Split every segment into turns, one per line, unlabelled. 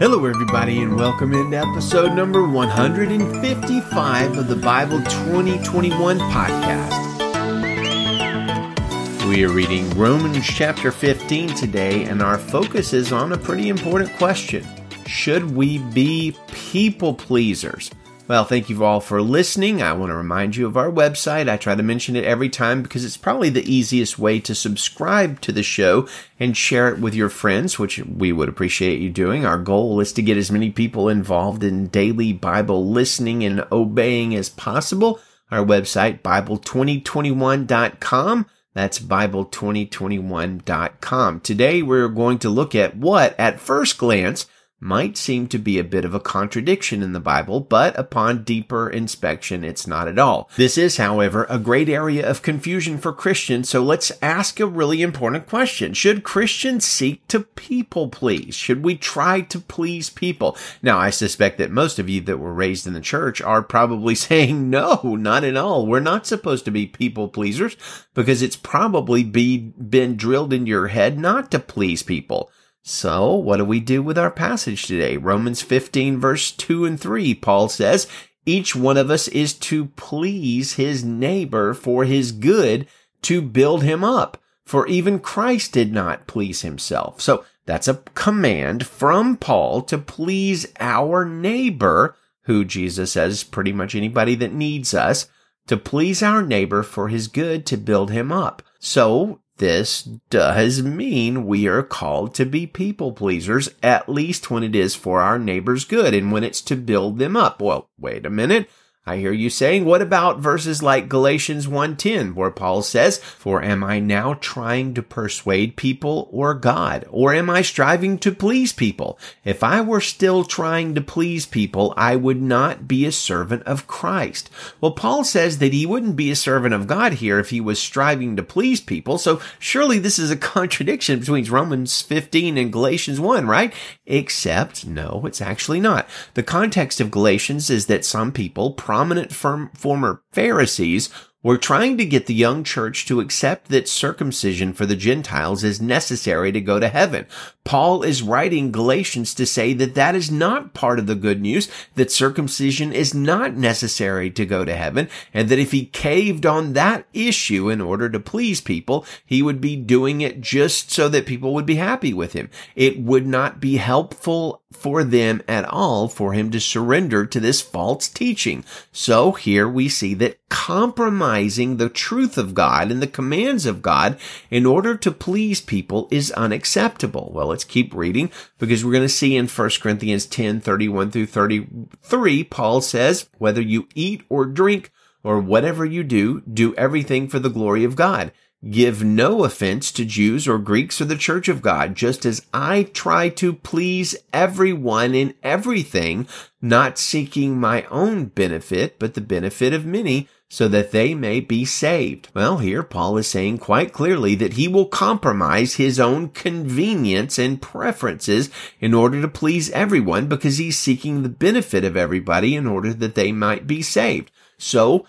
Hello, everybody, and welcome into episode number 155 of the Bible 2021 podcast. We are reading Romans chapter 15 today, and our focus is on a pretty important question Should we be people pleasers? Well, thank you all for listening. I want to remind you of our website. I try to mention it every time because it's probably the easiest way to subscribe to the show and share it with your friends, which we would appreciate you doing. Our goal is to get as many people involved in daily Bible listening and obeying as possible. Our website, Bible2021.com. That's Bible2021.com. Today we're going to look at what, at first glance, might seem to be a bit of a contradiction in the Bible, but upon deeper inspection, it's not at all. This is, however, a great area of confusion for Christians, so let's ask a really important question. Should Christians seek to people please? Should we try to please people? Now, I suspect that most of you that were raised in the church are probably saying, no, not at all. We're not supposed to be people pleasers because it's probably be, been drilled in your head not to please people. So, what do we do with our passage today? Romans 15 verse 2 and 3, Paul says, each one of us is to please his neighbor for his good to build him up. For even Christ did not please himself. So that's a command from Paul to please our neighbor, who Jesus says pretty much anybody that needs us, to please our neighbor for his good to build him up. So this does mean we are called to be people pleasers, at least when it is for our neighbor's good and when it's to build them up. Well, wait a minute. I hear you saying, what about verses like Galatians 1:10 where Paul says, "For am I now trying to persuade people or God, or am I striving to please people? If I were still trying to please people, I would not be a servant of Christ." Well, Paul says that he wouldn't be a servant of God here if he was striving to please people. So surely this is a contradiction between Romans 15 and Galatians 1, right? Except no, it's actually not. The context of Galatians is that some people prominent firm, former Pharisees were trying to get the young church to accept that circumcision for the Gentiles is necessary to go to heaven. Paul is writing Galatians to say that that is not part of the good news, that circumcision is not necessary to go to heaven, and that if he caved on that issue in order to please people, he would be doing it just so that people would be happy with him. It would not be helpful for them at all for him to surrender to this false teaching. So here we see that compromising the truth of God and the commands of God in order to please people is unacceptable. Well, let's keep reading because we're going to see in 1 Corinthians 10, 31 through 33, Paul says, whether you eat or drink or whatever you do, do everything for the glory of God. Give no offense to Jews or Greeks or the church of God, just as I try to please everyone in everything, not seeking my own benefit, but the benefit of many, so that they may be saved. Well, here Paul is saying quite clearly that he will compromise his own convenience and preferences in order to please everyone because he's seeking the benefit of everybody in order that they might be saved. So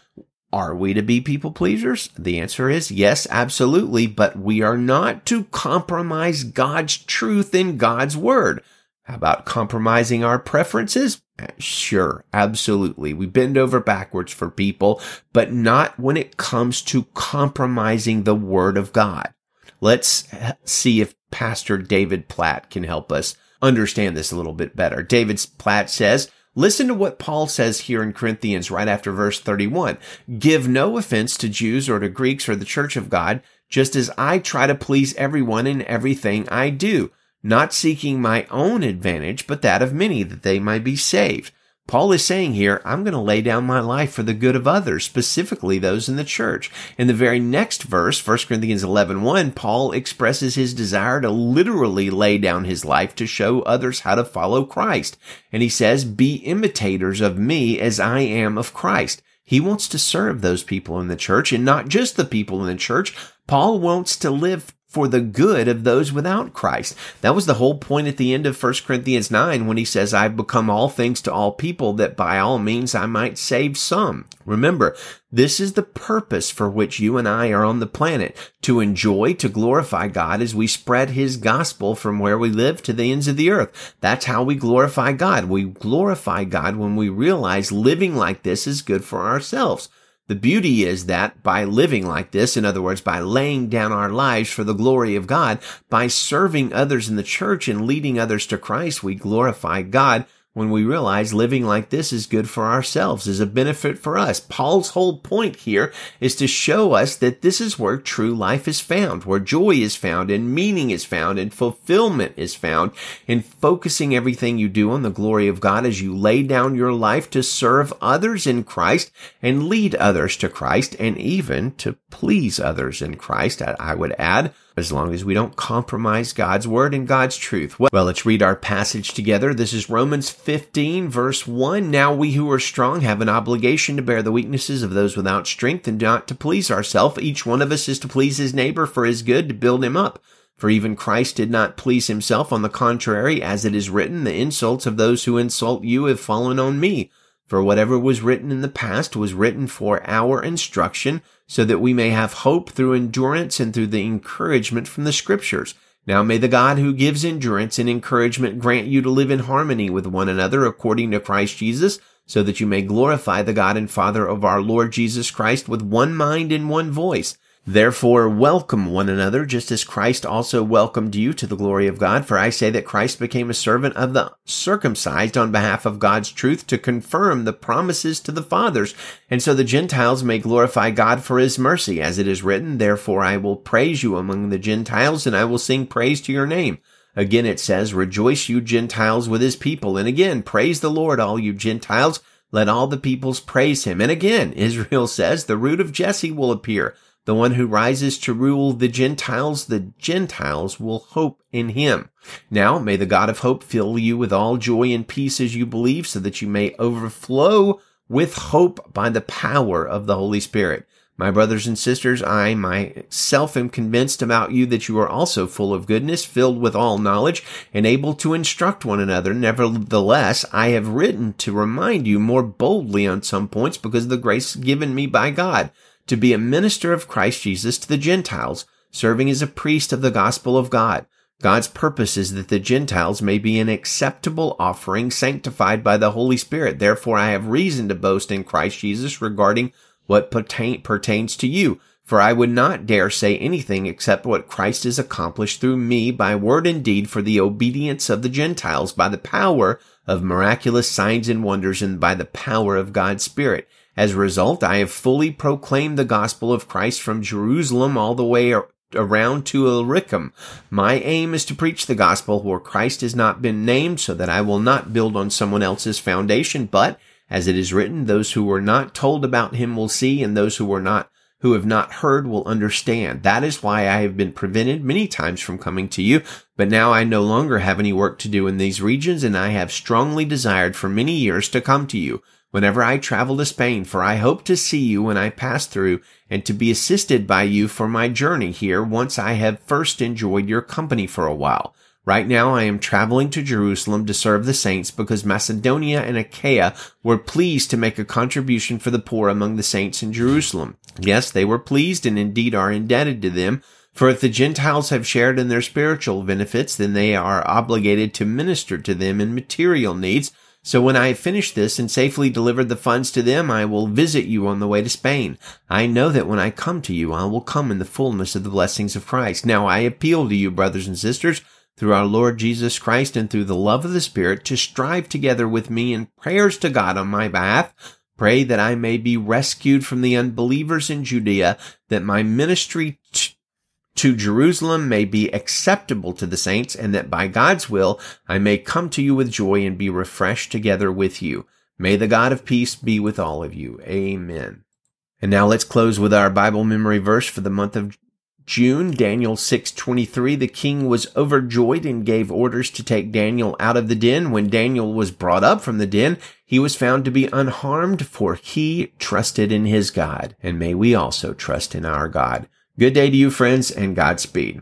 are we to be people pleasers? The answer is yes, absolutely, but we are not to compromise God's truth in God's word. How about compromising our preferences? Sure, absolutely. We bend over backwards for people, but not when it comes to compromising the word of God. Let's see if Pastor David Platt can help us understand this a little bit better. David Platt says, Listen to what Paul says here in Corinthians right after verse 31. Give no offense to Jews or to Greeks or the church of God, just as I try to please everyone in everything I do, not seeking my own advantage, but that of many, that they might be saved. Paul is saying here, I'm going to lay down my life for the good of others, specifically those in the church. In the very next verse, 1 Corinthians 11, 1, Paul expresses his desire to literally lay down his life to show others how to follow Christ. And he says, be imitators of me as I am of Christ. He wants to serve those people in the church and not just the people in the church. Paul wants to live for the good of those without Christ. That was the whole point at the end of 1 Corinthians 9 when he says, I've become all things to all people that by all means I might save some. Remember, this is the purpose for which you and I are on the planet, to enjoy, to glorify God as we spread his gospel from where we live to the ends of the earth. That's how we glorify God. We glorify God when we realize living like this is good for ourselves. The beauty is that by living like this, in other words, by laying down our lives for the glory of God, by serving others in the church and leading others to Christ, we glorify God when we realize living like this is good for ourselves, is a benefit for us. Paul's whole point here is to show us that this is where true life is found, where joy is found and meaning is found and fulfillment is found in focusing everything you do on the glory of God as you lay down your life to serve others in Christ and lead others to Christ and even to please others in Christ. I would add, as long as we don't compromise God's word and God's truth. Well, let's read our passage together. This is Romans 15 verse 1. Now we who are strong have an obligation to bear the weaknesses of those without strength and not to please ourselves. Each one of us is to please his neighbor for his good to build him up. For even Christ did not please himself. On the contrary, as it is written, the insults of those who insult you have fallen on me. For whatever was written in the past was written for our instruction, so that we may have hope through endurance and through the encouragement from the scriptures. Now may the God who gives endurance and encouragement grant you to live in harmony with one another according to Christ Jesus, so that you may glorify the God and Father of our Lord Jesus Christ with one mind and one voice. Therefore, welcome one another, just as Christ also welcomed you to the glory of God. For I say that Christ became a servant of the circumcised on behalf of God's truth to confirm the promises to the fathers, and so the Gentiles may glorify God for his mercy. As it is written, Therefore I will praise you among the Gentiles, and I will sing praise to your name. Again it says, Rejoice you Gentiles with his people. And again, praise the Lord, all you Gentiles. Let all the peoples praise him. And again, Israel says, The root of Jesse will appear the one who rises to rule the Gentiles, the Gentiles will hope in him. Now may the God of hope fill you with all joy and peace as you believe so that you may overflow with hope by the power of the Holy Spirit. My brothers and sisters, I myself am convinced about you that you are also full of goodness, filled with all knowledge, and able to instruct one another. Nevertheless, I have written to remind you more boldly on some points because of the grace given me by God to be a minister of Christ Jesus to the Gentiles, serving as a priest of the gospel of God. God's purpose is that the Gentiles may be an acceptable offering sanctified by the Holy Spirit. Therefore, I have reason to boast in Christ Jesus regarding what pertain, pertains to you. For I would not dare say anything except what Christ has accomplished through me by word and deed for the obedience of the Gentiles by the power of miraculous signs and wonders and by the power of God's Spirit as a result, I have fully proclaimed the gospel of Christ from Jerusalem all the way around to Illyricum. My aim is to preach the gospel where Christ has not been named so that I will not build on someone else's foundation, but as it is written, those who were not told about him will see and those who were not who have not heard will understand. That is why I have been prevented many times from coming to you, but now I no longer have any work to do in these regions and I have strongly desired for many years to come to you whenever I travel to Spain, for I hope to see you when I pass through and to be assisted by you for my journey here once I have first enjoyed your company for a while. Right now I am traveling to Jerusalem to serve the saints because Macedonia and Achaia were pleased to make a contribution for the poor among the saints in Jerusalem. Yes, they were pleased and indeed are indebted to them. For if the Gentiles have shared in their spiritual benefits, then they are obligated to minister to them in material needs so when I have finished this and safely delivered the funds to them, I will visit you on the way to Spain. I know that when I come to you, I will come in the fullness of the blessings of Christ. Now I appeal to you, brothers and sisters, through our Lord Jesus Christ and through the love of the Spirit, to strive together with me in prayers to God on my behalf. Pray that I may be rescued from the unbelievers in Judea, that my ministry to Jerusalem may be acceptable to the saints, and that by God's will I may come to you with joy and be refreshed together with you. May the God of peace be with all of you. Amen. And now let's close with our Bible memory verse for the month of June, Daniel 6:23, the king was overjoyed and gave orders to take Daniel out of the den. When Daniel was brought up from the den, he was found to be unharmed for he trusted in his God. And may we also trust in our God. Good day to you, friends, and Godspeed.